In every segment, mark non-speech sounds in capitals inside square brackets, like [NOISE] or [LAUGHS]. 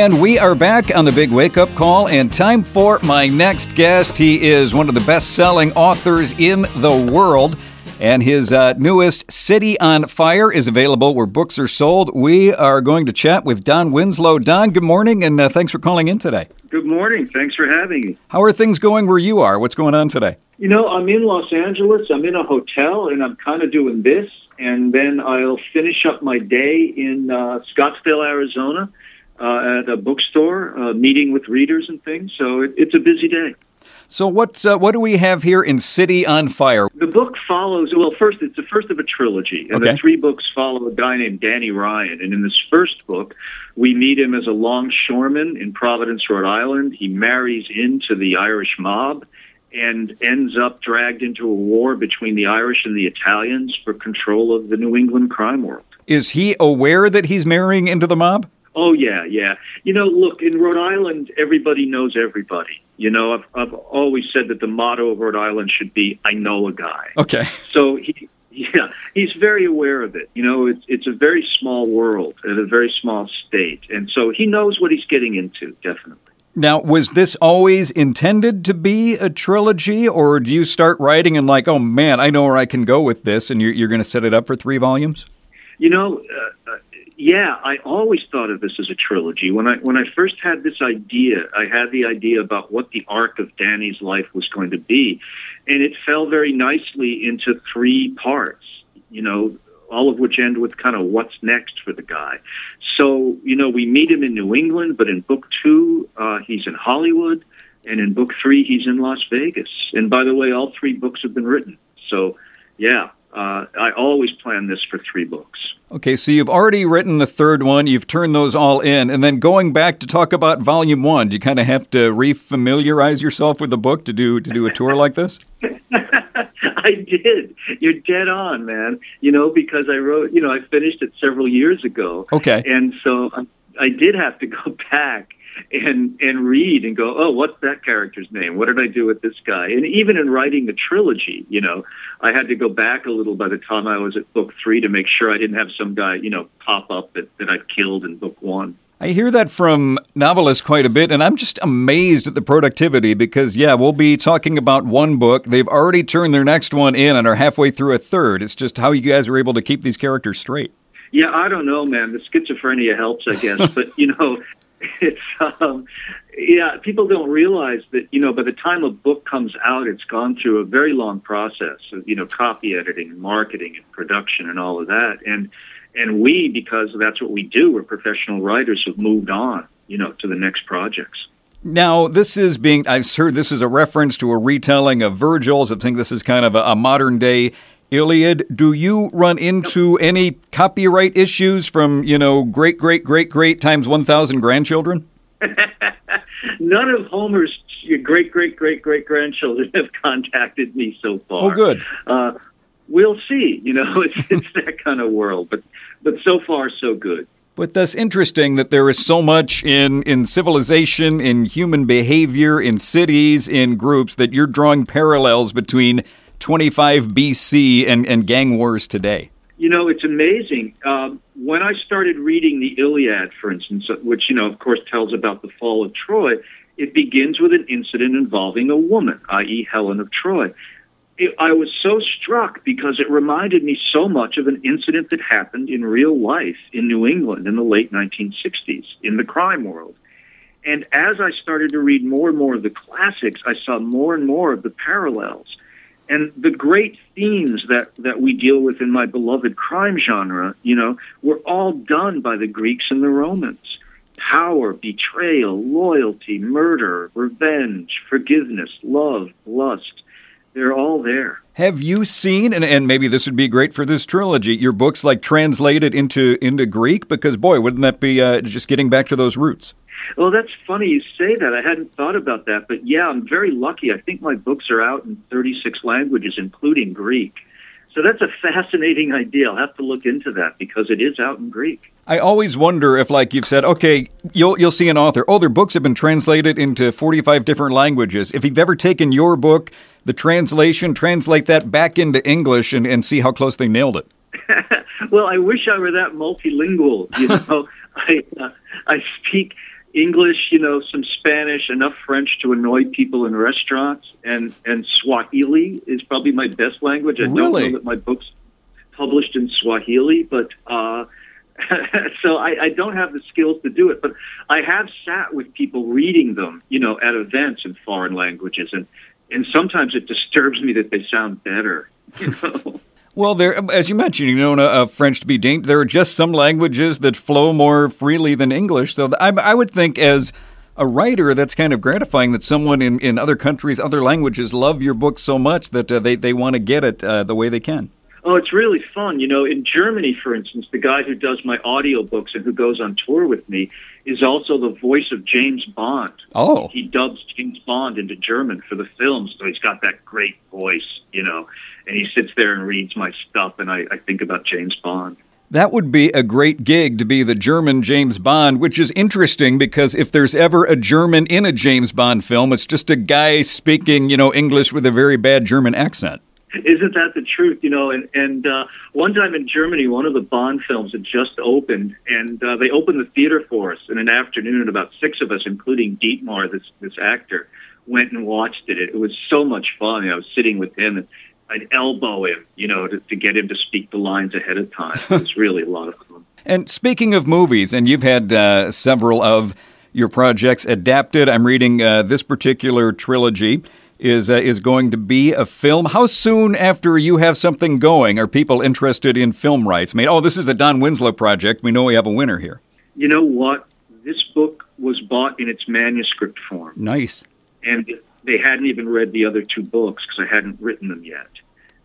And we are back on the big wake up call, and time for my next guest. He is one of the best selling authors in the world, and his uh, newest, City on Fire, is available where books are sold. We are going to chat with Don Winslow. Don, good morning, and uh, thanks for calling in today. Good morning. Thanks for having me. How are things going where you are? What's going on today? You know, I'm in Los Angeles. I'm in a hotel, and I'm kind of doing this, and then I'll finish up my day in uh, Scottsdale, Arizona, uh, at a bookstore, uh, meeting with readers and things. So it, it's a busy day. So, what's, uh, what do we have here in City on Fire? The book follows, well, first, it's the first of a trilogy, and Okay. the three books follow a guy named Danny Ryan. And in this first book, we meet him as a longshoreman in Providence, Rhode Island. He marries into the Irish mob and ends up dragged into a war between the Irish and the Italians for control of the New England crime world. Is he aware that he's marrying into the mob? Oh yeah, yeah. You know, look in Rhode Island, everybody knows everybody. You know, I've I've always said that the motto of Rhode Island should be "I know a guy." Okay. So he, [LAUGHS] yeah, he's very aware of it. You know, it's it's a very small world and a very small state, and so he knows what he's getting into. Definitely. Now, was this always intended to be a trilogy, or do you start writing and like, oh man, I know where I can go with this, and you're, you're going to set it up for three volumes? You know, uh, uh, yeah, I always thought of this as a trilogy. When I when I first had this idea, I had the idea about what the arc of Danny's life was going to be, and it fell very nicely into three parts. You know, all of which end with kind of what's next for the guy. So, you know, we meet him in New England, but in book two, uh, he's in Hollywood, and in book three, he's in Las Vegas. And by the way, all three books have been written. So, yeah, uh, I always plan this for three books. Okay, so you've already written the third one, you've turned those all in, and then going back to talk about volume one, do you kind of have to refamiliarize yourself with the book to do to do a tour like this? [LAUGHS] I did. You're dead on, man. You know, because I wrote, you know, I finished it several years ago. Okay. And so I, I did have to go [LAUGHS] back and and read and go, oh, what's that character's name? What did I do with this guy? And even in writing the trilogy, you know, I had to go back a little by the time I was at book three to make sure I didn't have some guy, you know, pop up that, that I'd killed in book one. I hear that from novelists quite a bit, and I'm just amazed at the productivity because, yeah, we'll be talking about one book. They've already turned their next one in and are halfway through a third. It's just how you guys are able to keep these characters straight. Yeah, I don't know, man. The schizophrenia helps, I guess. [LAUGHS] but you know, [LAUGHS] it's um, yeah. People don't realize that you know by the time a book comes out, it's gone through a very long process of you know copy editing and marketing and production and all of that. And and we, because that's what we do, we're professional writers who've moved on, you know, to the next projects. Now, this is being, I've heard this is a reference to a retelling of Virgil's. I think this is kind of a, a modern day Iliad. Do you run into any copyright issues from, you know, great, great, great, great times 1,000 grandchildren? [LAUGHS] None of Homer's great, great, great, great grandchildren have contacted me so far. Oh, good. Uh, we'll see. You know, [LAUGHS] it's it's that kind of world, but but so far so good. But that's interesting that there is so much in, in civilization, in human behavior, in cities, in groups, that you're drawing parallels between 25 BC and, and gang wars today. You know, it's amazing. Um, when I started reading the Iliad, for instance, uh, which you know, of course, tells about the fall of Troy, it begins with an incident involving a woman, i.e., Helen of Troy. It, I was so struck because it reminded me so much of an incident that happened in real life in New England in the late 1960s in the crime world. And as I started to read more and more of the classics, I saw more and more of the parallels. And the great themes that, that we deal with in my beloved crime genre, you know, were all done by the Greeks and the Romans. Power, betrayal, loyalty, murder, revenge, forgiveness, love, lust. They're all there. Have you seen, and, and maybe this would be great for this trilogy, your books like translated into, into Greek? Because, boy, wouldn't that be uh, just getting back to those roots? Well, that's funny you say that. I hadn't thought about that, but yeah, I'm very lucky. I think my books are out in 36 languages, including Greek. So that's a fascinating [LAUGHS] idea. I'll have to look into that because it is out in Greek. I always wonder if, like you've said, okay, you'll you'll see an author. Oh, their books have been translated into forty-five different languages. If you've ever taken your book, the translation, translate that back into English, and, and see how close they nailed it. [LAUGHS] well, I wish I were that multilingual. You [LAUGHS] know, I uh, I speak English, you know, some Spanish, enough French to annoy people in restaurants, and and Swahili is probably my best language. I really? don't know that my books published in Swahili, but uh, [LAUGHS] so I, I don't have the skills to do it. But I have sat with people reading them, you know, at events in foreign languages, and and sometimes it disturbs me that they sound better. You [LAUGHS] know? Well, there, as you mentioned, you know, uh, French to be dangerous. There are just some languages that flow more freely than English. So I, I would think, as a writer, that's kind of gratifying that someone in, in other countries, other languages, love your book so much that uh, they they want to get it uh, the way they can. Oh, it's really fun. You know, in Germany, for instance, the guy who does my audiobooks and who goes on tour with me is also the voice of James Bond. Oh. He dubs James Bond into German for the films, so he's got that great voice, you know. And he sits there and reads my stuff, and I, I think about James Bond. That would be a great gig to be the German James Bond, which is interesting because if there's ever a German in a James Bond film, it's just a guy speaking, you know, English with a very bad German accent. Isn't that the truth? You know, and and uh, one time in Germany, one of the Bond films had just opened, and uh, they opened the theater for us in an afternoon, and about six of us, including Dietmar, this this actor, went and watched it. It was so much fun. I was sitting with him, and I'd elbow him, you know, to, to get him to speak the lines ahead of time. It was really a lot of fun. [LAUGHS] And speaking of movies, and you've had uh, several of your projects adapted. I'm reading uh, this particular trilogy is uh, is going to be a film. How soon after you have something going are people interested in film rights? I mean, oh, this is a Don Winslow project. We know we have a winner here. You know what? This book was bought in its manuscript form. Nice. And they hadn't even read the other two books because I hadn't written them yet.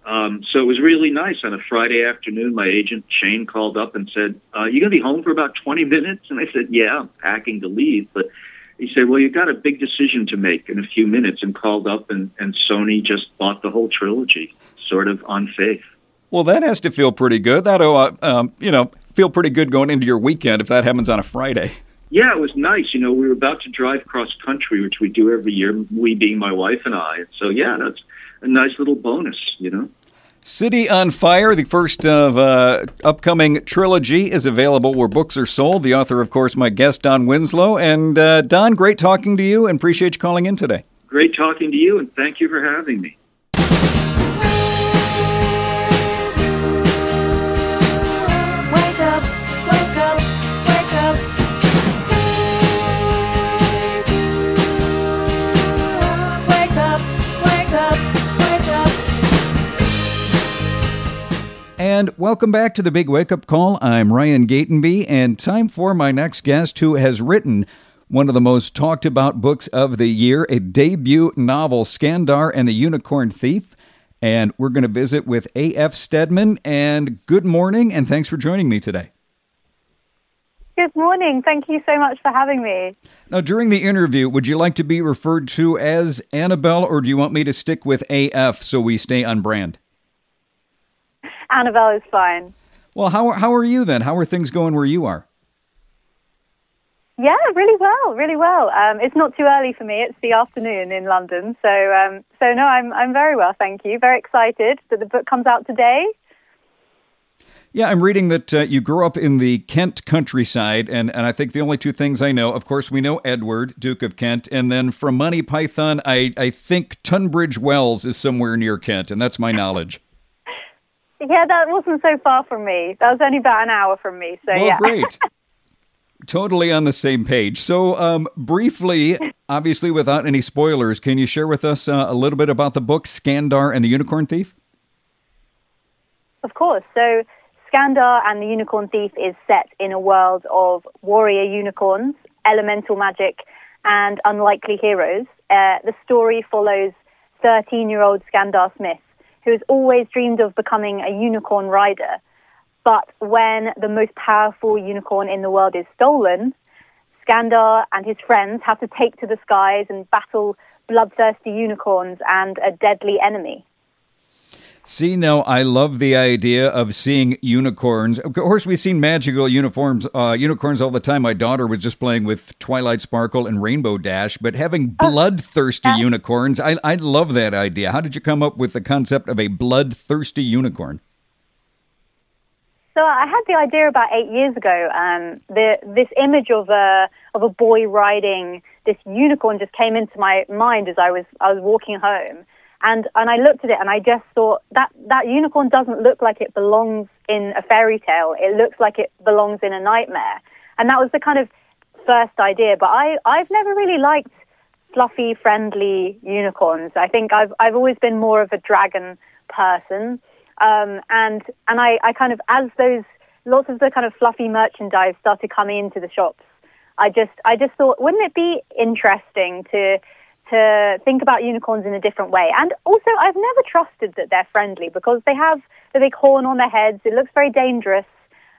Um, so it was really nice. On a Friday afternoon, my agent Shane called up and said, uh, "You gonna be home for about 20 minutes?" And I said, "Yeah, I'm packing to leave." But he said, "Well, you've got a big decision to make in a few minutes," and called up, and, and Sony just bought the whole trilogy, sort of on faith. Well, that has to feel pretty good. That'll, uh, um, you know, feel pretty good going into your weekend if that happens on a Friday. Yeah, it was nice. You know, we were about to drive cross country, which we do every year, we being my wife and I. So, yeah, that's a nice little bonus, you know. City on Fire, the first of uh, upcoming trilogy, is available where books are sold. The author, of course, my guest, Don Winslow. And uh, Don, great talking to you and appreciate you calling in today. Great talking to you, and thank you for having me. And welcome back to the Big Wake Up Call. I'm Ryan Gatenby, and time for my next guest who has written one of the most talked about books of the year, a debut novel, Skandar and the Unicorn Thief. And we're going to visit with A.F. Steadman. And good morning, and thanks for joining me today. Good morning. Thank you so much for having me. Now, during the interview, would you like to be referred to as Annabelle, or do you want me to stick with AF so we stay on brand? Annabelle is fine. Well, how how are you then? How are things going where you are? Yeah, really well, really well. Um, it's not too early for me. It's the afternoon in London, so um, so no, I'm I'm very well, thank you. Very excited that the book comes out today. Yeah, I'm reading that uh, you grew up in the Kent countryside, and, and I think the only two things I know, of course, we know Edward, Duke of Kent, and then from Monty Python, I, I think Tunbridge Wells is somewhere near Kent, and that's my knowledge. Yeah, that wasn't so far from me. That was only about an hour from me. So well, yeah, great. [LAUGHS] totally on the same page. So, um, briefly, obviously, without any spoilers, can you share with us uh, a little bit about the book Skandar and the Unicorn Thief? Of course. So, Skandar and the Unicorn Thief is set in a world of warrior unicorns, elemental magic, and unlikely heroes. Uh, the story follows 13 year old Skandar Smith who has always dreamed of becoming a unicorn rider. But when the most powerful unicorn in the world is stolen, Skandar and his friends have to take to the skies and battle bloodthirsty unicorns and a deadly enemy. See, now I love the idea of seeing unicorns. Of course, we've seen magical uniforms, uh, unicorns all the time. My daughter was just playing with Twilight Sparkle and Rainbow Dash, but having oh, bloodthirsty unicorns, I, I love that idea. How did you come up with the concept of a bloodthirsty unicorn? So I had the idea about eight years ago. Um, the, this image of a of a boy riding this unicorn just came into my mind as I was I was walking home, and and I looked at it and I just thought that that unicorn doesn't look like it belongs in a fairy tale. It looks like it belongs in a nightmare. And that was the kind of first idea. But I I've never really liked fluffy, friendly unicorns. I think I've I've always been more of a dragon person. Um, and and I, I kind of as those lots of the kind of fluffy merchandise started coming into the shops, I just I just thought wouldn't it be interesting to to think about unicorns in a different way. And also, I've never trusted that they're friendly because they have the big horn on their heads. It looks very dangerous.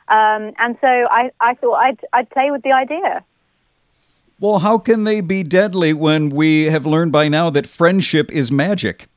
Um, and so I, I thought I'd, I'd play with the idea. Well, how can they be deadly when we have learned by now that friendship is magic?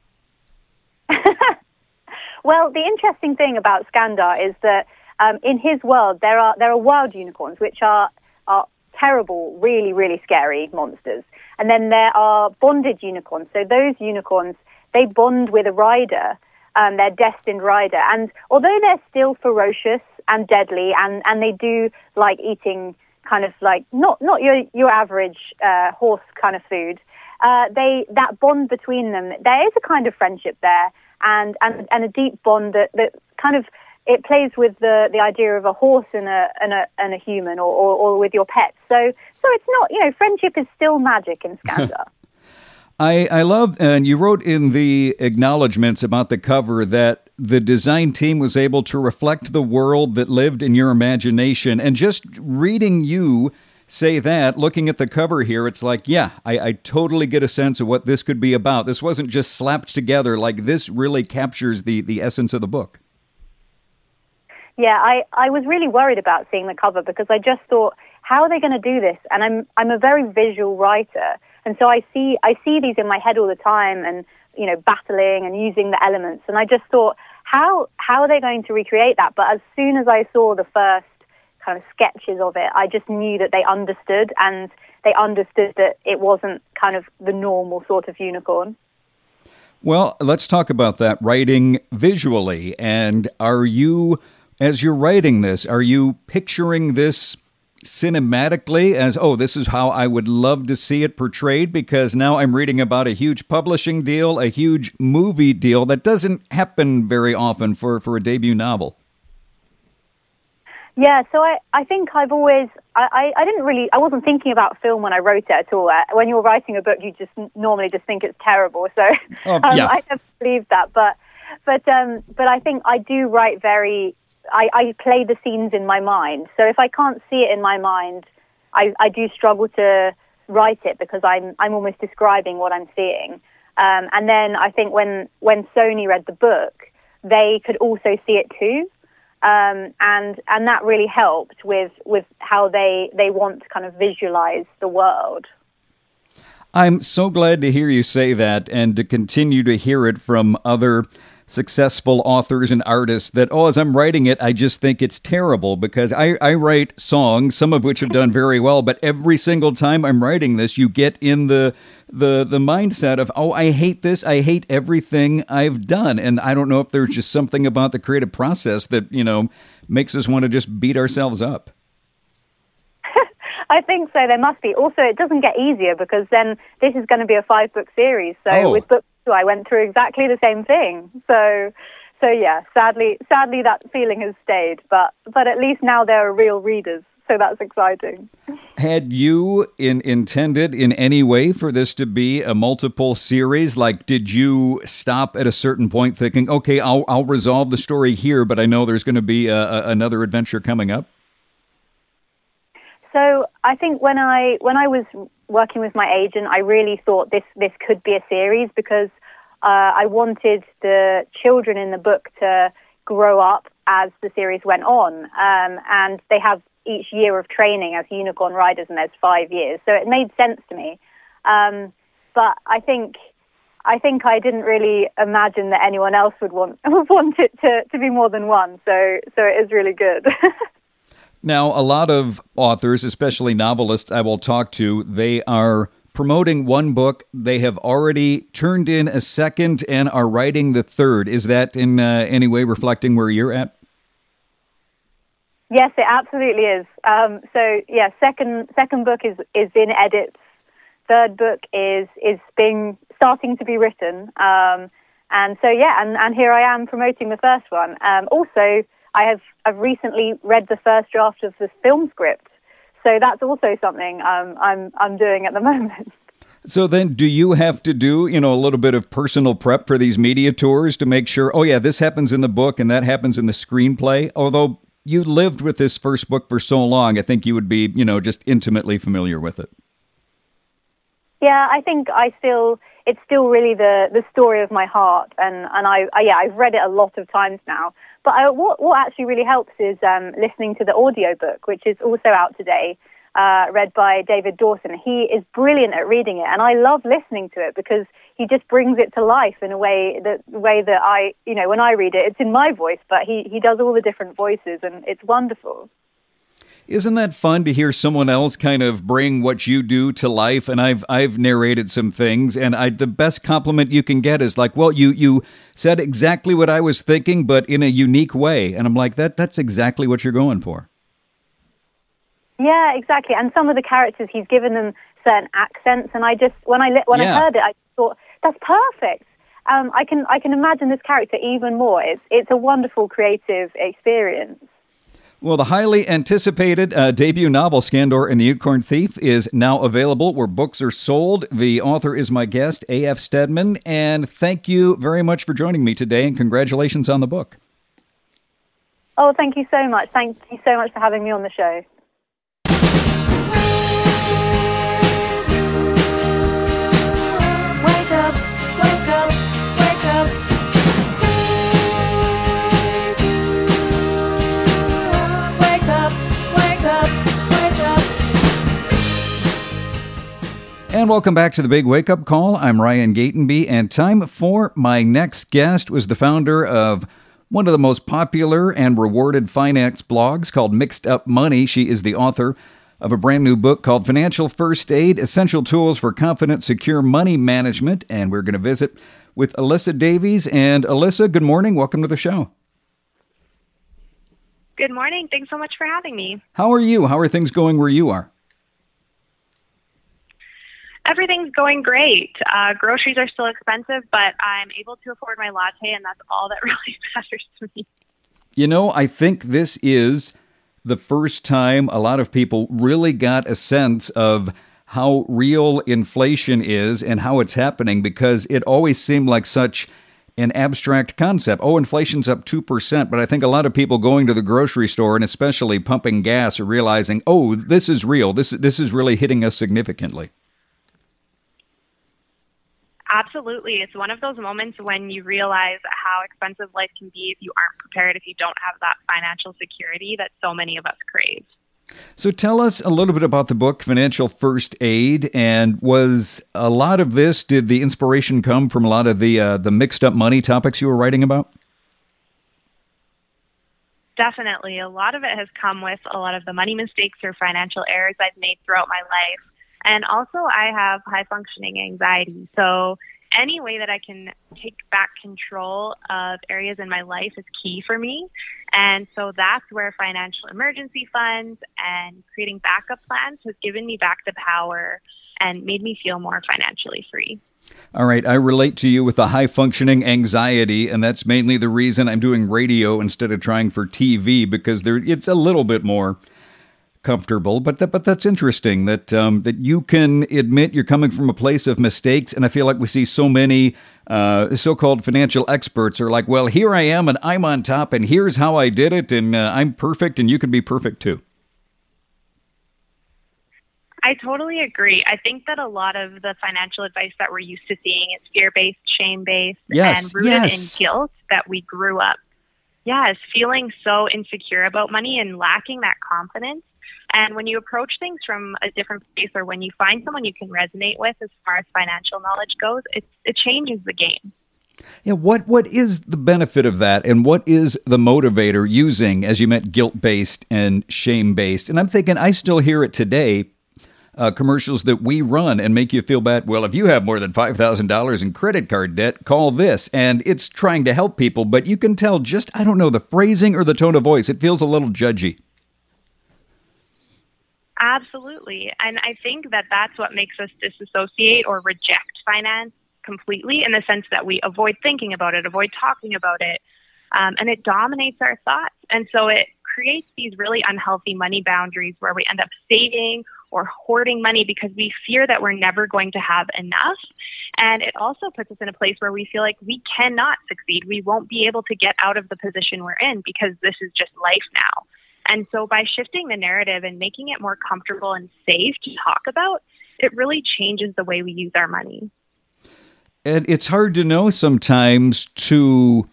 [LAUGHS] well, the interesting thing about Skandar is that um, in his world there are there are wild unicorns, which are are terrible, really, really scary monsters. And then there are bonded unicorns. So those unicorns, they bond with a rider, um, their destined rider. And although they're still ferocious and deadly, and, and they do like eating kind of like not not your your average uh, horse kind of food, uh, they that bond between them, there is a kind of friendship there, and and and a deep bond that that kind of it plays with the, the idea of a horse and a, and a, and a human or, or, or with your pets. So, so it's not, you know, friendship is still magic in Skandar. [LAUGHS] I, I love, and you wrote in the acknowledgments about the cover that the design team was able to reflect the world that lived in your imagination. And just reading you say that, looking at the cover here, it's like, yeah, I, I totally get a sense of what this could be about. This wasn't just slapped together. Like, this really captures the, the essence of the book. Yeah, I, I was really worried about seeing the cover because I just thought, how are they going to do this? And I'm I'm a very visual writer, and so I see I see these in my head all the time, and you know, battling and using the elements. And I just thought, how how are they going to recreate that? But as soon as I saw the first kind of sketches of it, I just knew that they understood, and they understood that it wasn't kind of the normal sort of unicorn. Well, let's talk about that writing visually. And are you as you're writing this, are you picturing this cinematically as, oh, this is how I would love to see it portrayed? Because now I'm reading about a huge publishing deal, a huge movie deal that doesn't happen very often for, for a debut novel. Yeah, so I, I think I've always, I, I, I didn't really, I wasn't thinking about film when I wrote it at all. Uh, when you're writing a book, you just normally just think it's terrible. So oh, [LAUGHS] um. I never believed that. But, but, um, but I think I do write very I, I play the scenes in my mind. So if I can't see it in my mind, I, I do struggle to write it because I'm I'm almost describing what I'm seeing. Um, and then I think when when Sony read the book, they could also see it too, um, and and that really helped with with how they they want to kind of visualize the world. I'm so glad to hear you say that, and to continue to hear it from other successful authors and artists that, oh, as I'm writing it, I just think it's terrible because I, I write songs, some of which have done very well, but every single time I'm writing this, you get in the the the mindset of, oh, I hate this, I hate everything I've done. And I don't know if there's just something about the creative process that, you know, makes us want to just beat ourselves up. [LAUGHS] I think so. There must be. Also, it doesn't get easier because then this is going to be a five book series. So oh. with book I went through exactly the same thing. So, so yeah, sadly, sadly that feeling has stayed, but but at least now there are real readers, so that's exciting. Had you in, intended in any way for this to be a multiple series? Like, did you stop at a certain point thinking, okay, I'll I'll resolve the story here, but I know there's going to be a, a, another adventure coming up? So I think when I when I was working with my agent, I really thought this this could be a series because uh, I wanted the children in the book to grow up as the series went on, um, and they have each year of training as unicorn riders, and there's five years, so it made sense to me. Um, but I think I think I didn't really imagine that anyone else would want [LAUGHS] want it to, to be more than one. So so it is really good. [LAUGHS] now, a lot of authors, especially novelists, I will talk to, they are promoting one book. They have already turned in a second and are writing the third. Is that in uh, any way reflecting where you're at? Yes, it absolutely is. Um, so yeah, second second book is is in edits. Third book is is being starting to be written. Um, and so yeah, and, and here I am promoting the first one. Um, also, I have I've recently read the first draft of the film script, so that's also something um, I'm I'm doing at the [LAUGHS] moment. So then, do you have to do you know a little bit of personal prep for these media tours to make sure? Oh yeah, this happens in the book and that happens in the screenplay. Although you lived with this first book for so long, I think you would be, you know, just intimately familiar with it. Yeah, I think I still it's still really the the story of my heart, and and I, I yeah I've read it a lot of times now. But I, what what actually really helps is um, listening to the audio book, which is also out today uh, read by David Dawson. He is brilliant at reading it, and I love listening to it because he just brings it to life in a way that the way that I, you know, when I read it, it's in my voice, but he he does all the different voices, and it's wonderful. Isn't that fun to hear someone else kind of bring what you do to life? And I've I've narrated some things, and I the best compliment you can get is like, "Well, you you said exactly what I was thinking, but in a unique way." And I'm like, "That that's exactly what you're going for." Yeah, exactly. And some of the characters, he's given them certain accents, and I just when I when yeah. I heard it, I thought that's perfect. Um, I can I can imagine this character even more. It's it's a wonderful creative experience. Well, the highly anticipated uh, debut novel, Skandar and the Unicorn Thief, is now available where books are sold. The author is my guest, A.F. Steadman, and thank you very much for joining me today, and congratulations on the book. Oh, thank you so much. Thank you so much for having me on the show. And welcome back to the Big Wake Up Call. I'm Ryan Gatenby, and time for my next guest was the founder of one of the most popular and rewarded finance blogs called Mixed Up Money. She is the author of a brand new book called Financial First Aid Essential Tools for Confident, Secure Money Management. And we're going to visit with Alyssa Davies. And Alyssa, good morning. Welcome to the show. Good morning. Thanks so much for having me. How are you? How are things going where you are? Everything's going great. Uh, groceries are still expensive, but I'm able to afford my latte, and that's all that [LAUGHS] really matters to me. You know, I think this is the first time a lot of people really got a sense of how real inflation is and how it's happening because it always seemed like such an abstract concept. Oh, inflation's up 2%, but I think a lot of people going to the grocery store and especially pumping gas are realizing, "Oh, this is real. This this is really hitting us significantly." Absolutely. It's one of those moments when you realize how expensive life can be if you aren't prepared, if you don't have that financial security that so many of us crave. So tell us a little bit about the book Financial First Aid and was a lot of this did the inspiration come from a lot of the uh, the mixed up money topics you were writing about? Definitely. A lot of it has come with a lot of the money mistakes or financial errors I've made throughout my life and also, I have high functioning anxiety. So, any way that I can take back control of areas in my life is key for me. And so that's where financial emergency funds and creating backup plans has given me back the power and made me feel more financially free. All right, I relate to you with the high functioning anxiety, and that's mainly the reason I'm doing radio instead of trying for TV because there it's a little bit more comfortable. But that, but that's interesting that um, that you can admit you're coming from a place of mistakes, and I feel like we see so many uh, so-called financial experts are like, well, here I am, and I'm on top, and here's how I did it, and uh, I'm perfect, and you can be perfect too. I totally agree. I think that a lot of the financial advice that we're used to seeing is fear based, shame based, yes, and rooted yes. in guilt that we grew up. Yes, feeling so insecure about money and lacking that confidence And when you approach things from a different place or when you find someone you can resonate with as far as financial knowledge goes, it, it changes the game. Yeah, what what is the benefit of that, and what is the motivator using, as you meant, guilt based and shame based? And I'm thinking, I still hear it today. Uh, commercials that we run and make you feel bad. Well, if you have more than five thousand dollars in credit card debt, call this, and it's trying to help people. But you can tell just I don't know the phrasing or the tone of voice. It feels a little judgy. Absolutely. And I think that that's what makes us disassociate or reject finance completely in the sense that we avoid thinking about it, avoid talking about it, um, and it dominates our thoughts. And so it creates these really unhealthy money boundaries where we end up saving or hoarding money because we fear that we're never going to have enough. And it also puts us in a place where we feel like we cannot succeed. We won't be able to get out of the position we're in because this is just life now. And so by shifting the narrative and making it more comfortable and safe to talk about, it really changes the way we use our money. And it's hard to know sometimes to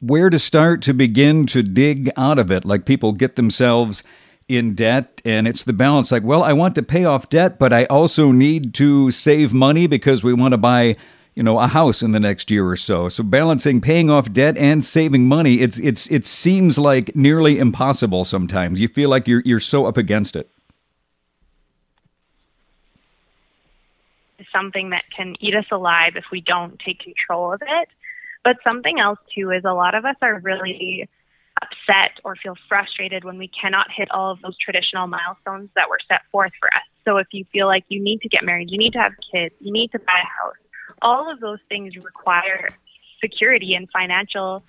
where to start to begin to dig out of it. Like people get themselves in debt and it's the balance like, well, I want to pay off debt, but I also need to save money because we want to buy you know a house in the next year or so so balancing paying off debt and saving money it's it's it seems like nearly impossible sometimes you feel like you're you're so up against it something that can eat us alive if we don't take control of it. But something else too is a lot of us are really upset or feel frustrated when we cannot hit all of those traditional milestones that were set forth for us. So if you feel like you need to get married, you need to have kids, you need to buy a house, all of those things require security and financial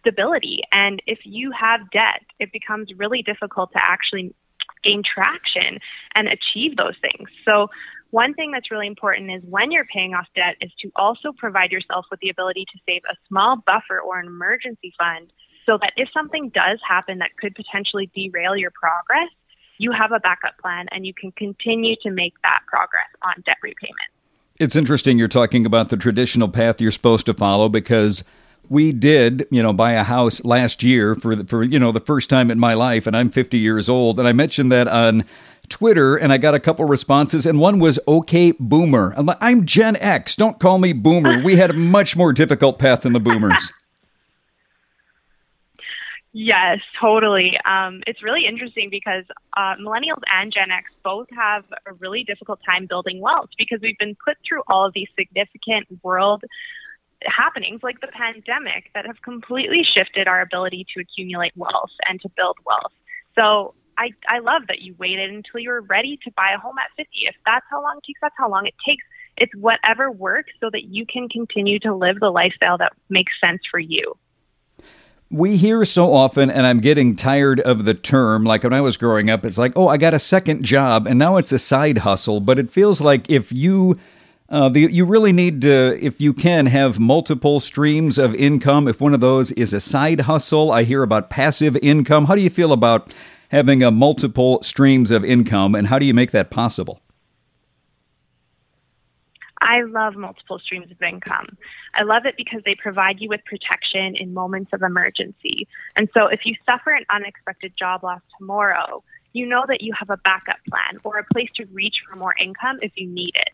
stability. And if you have debt, it becomes really difficult to actually gain traction and achieve those things. So one thing that's really important is when you're paying off debt is to also provide yourself with the ability to save a small buffer or an emergency fund so that if something does happen that could potentially derail your progress, you have a backup plan and you can continue to make that progress on debt repayment. It's interesting you're talking about the traditional path you're supposed to follow because we did, you know, buy a house last year for for you know the first time in my life, and I'm 50 years old, and I mentioned that on Twitter, and I got a couple responses, and one was "Okay, Boomer." I'm like, I'm Gen X. Don't call me Boomer. We had a much more difficult path than the Boomers. Yes, totally. Um, it's really interesting because uh, millennials and Gen X both have a really difficult time building wealth because we've been put through all of these significant world happenings like the pandemic that have completely shifted our ability to accumulate wealth and to build wealth. So I, I love that you waited until you were ready to buy a home at 50. If that's how long it takes, that's how long it takes. It's whatever works so that you can continue to live the lifestyle that makes sense for you. We hear so often, and I'm getting tired of the term. Like when I was growing up, it's like, oh, I got a second job, and now it's a side hustle. But it feels like if you uh, the, you really need to, if you can, have multiple streams of income. If one of those is a side hustle, I hear about passive income. How do you feel about having a multiple streams of income, and how do you make that possible? I love multiple streams of income. I love it because they provide you with protection in moments of emergency. And so if you suffer an unexpected job loss tomorrow, you know that you have a backup plan or a place to reach for more income if you need it.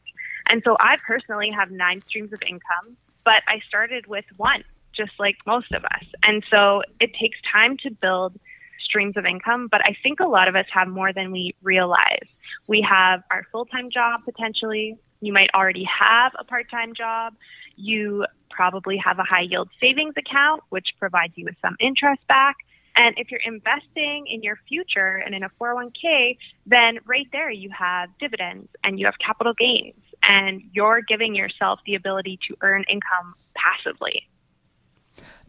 And so I personally have nine streams of income, but I started with one, just like most of us. And so it takes time to build streams of income, but I think a lot of us have more than we realize. We have our full time job potentially. You might already have a part time job. You probably have a high yield savings account, which provides you with some interest back. And if you're investing in your future and in a 401k, then right there you have dividends and you have capital gains and you're giving yourself the ability to earn income passively.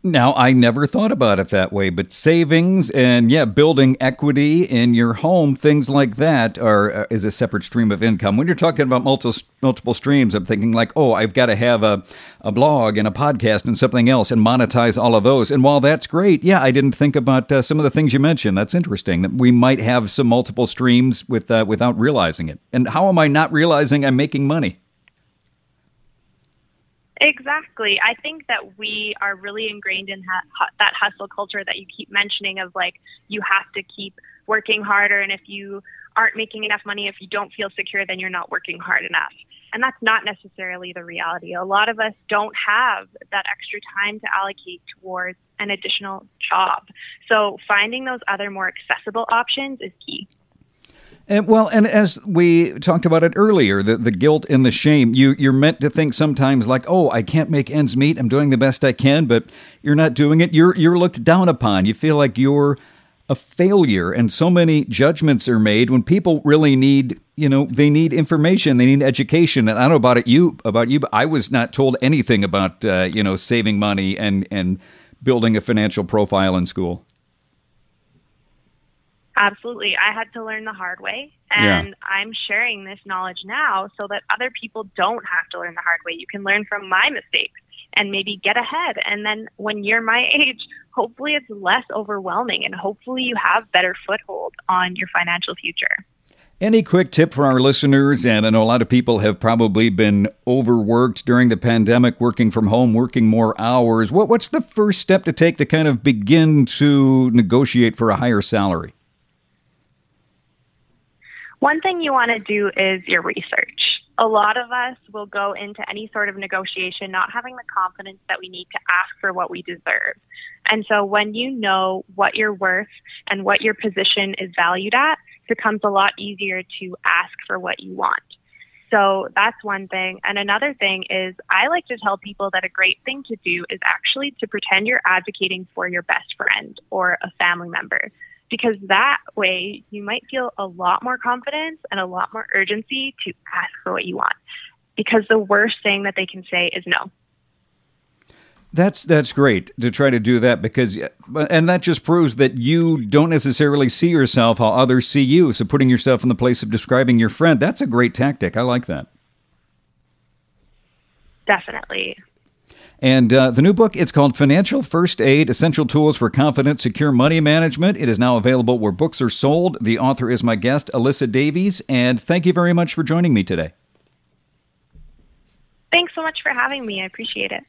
Now, I never thought about it that way, but savings and yeah, building equity in your home, things like that are uh, is a separate stream of income. When you're talking about multiple multiple streams, I'm thinking like, oh, I've got to have a, a blog and a podcast and something else and monetize all of those. And while that's great, yeah, I didn't think about uh, some of the things you mentioned. That's interesting that we might have some multiple streams with uh, without realizing it. And how am I not realizing I'm making money? Exactly. I think that we are really ingrained in that, that hustle culture that you keep mentioning of like you have to keep working harder. And if you aren't making enough money, if you don't feel secure, then you're not working hard enough. And that's not necessarily the reality. A lot of us don't have that extra time to allocate towards an additional job. So finding those other more accessible options is key. And well, and as we talked about it earlier, the, the guilt and the shame, you, you're meant to think sometimes like, oh, I can't make ends meet. I'm doing the best I can, but you're not doing it. You're, you're looked down upon. You feel like you're a failure. And so many judgments are made when people really need, you know, they need information, they need education. And I don't know about it, you, about you, but I was not told anything about, uh, you know, saving money and, and building a financial profile in school. Absolutely. I had to learn the hard way. And yeah. I'm sharing this knowledge now so that other people don't have to learn the hard way. You can learn from my mistakes and maybe get ahead. And then when you're my [LAUGHS] age, hopefully it's less overwhelming and hopefully you have better foothold on your financial future. Any quick tip for our listeners? And I know a lot of people have probably been overworked during the pandemic, working from home, working more hours. What, what's the first step to take to kind of begin to negotiate for a higher salary? One thing you want to do is your research. A lot of us will go into any sort of negotiation not having the confidence that we need to ask for what we deserve. And so when you know what you're worth and what your position is valued at, it becomes a lot easier to ask for what you want. So that's one thing. And another thing is, I like to tell people that a great thing to do is actually to pretend you're advocating for your best friend or a family member because that way you might feel a lot more confidence and a lot more urgency to ask for what you want. Because the worst thing that they can say is no. That's that's great to try to do that because uh, and that just proves that you don't necessarily see yourself how others see you. So putting yourself in the place of describing your friend, that's a great tactic. I like that. Definitely. And uh, the new book, it's called Financial First Aid Essential Tools for Confident, Secure Money Management. It is now available where books are sold. The author is my guest, Alyssa Davies. And thank you very much for joining me today. Thanks so much for having me. I appreciate it.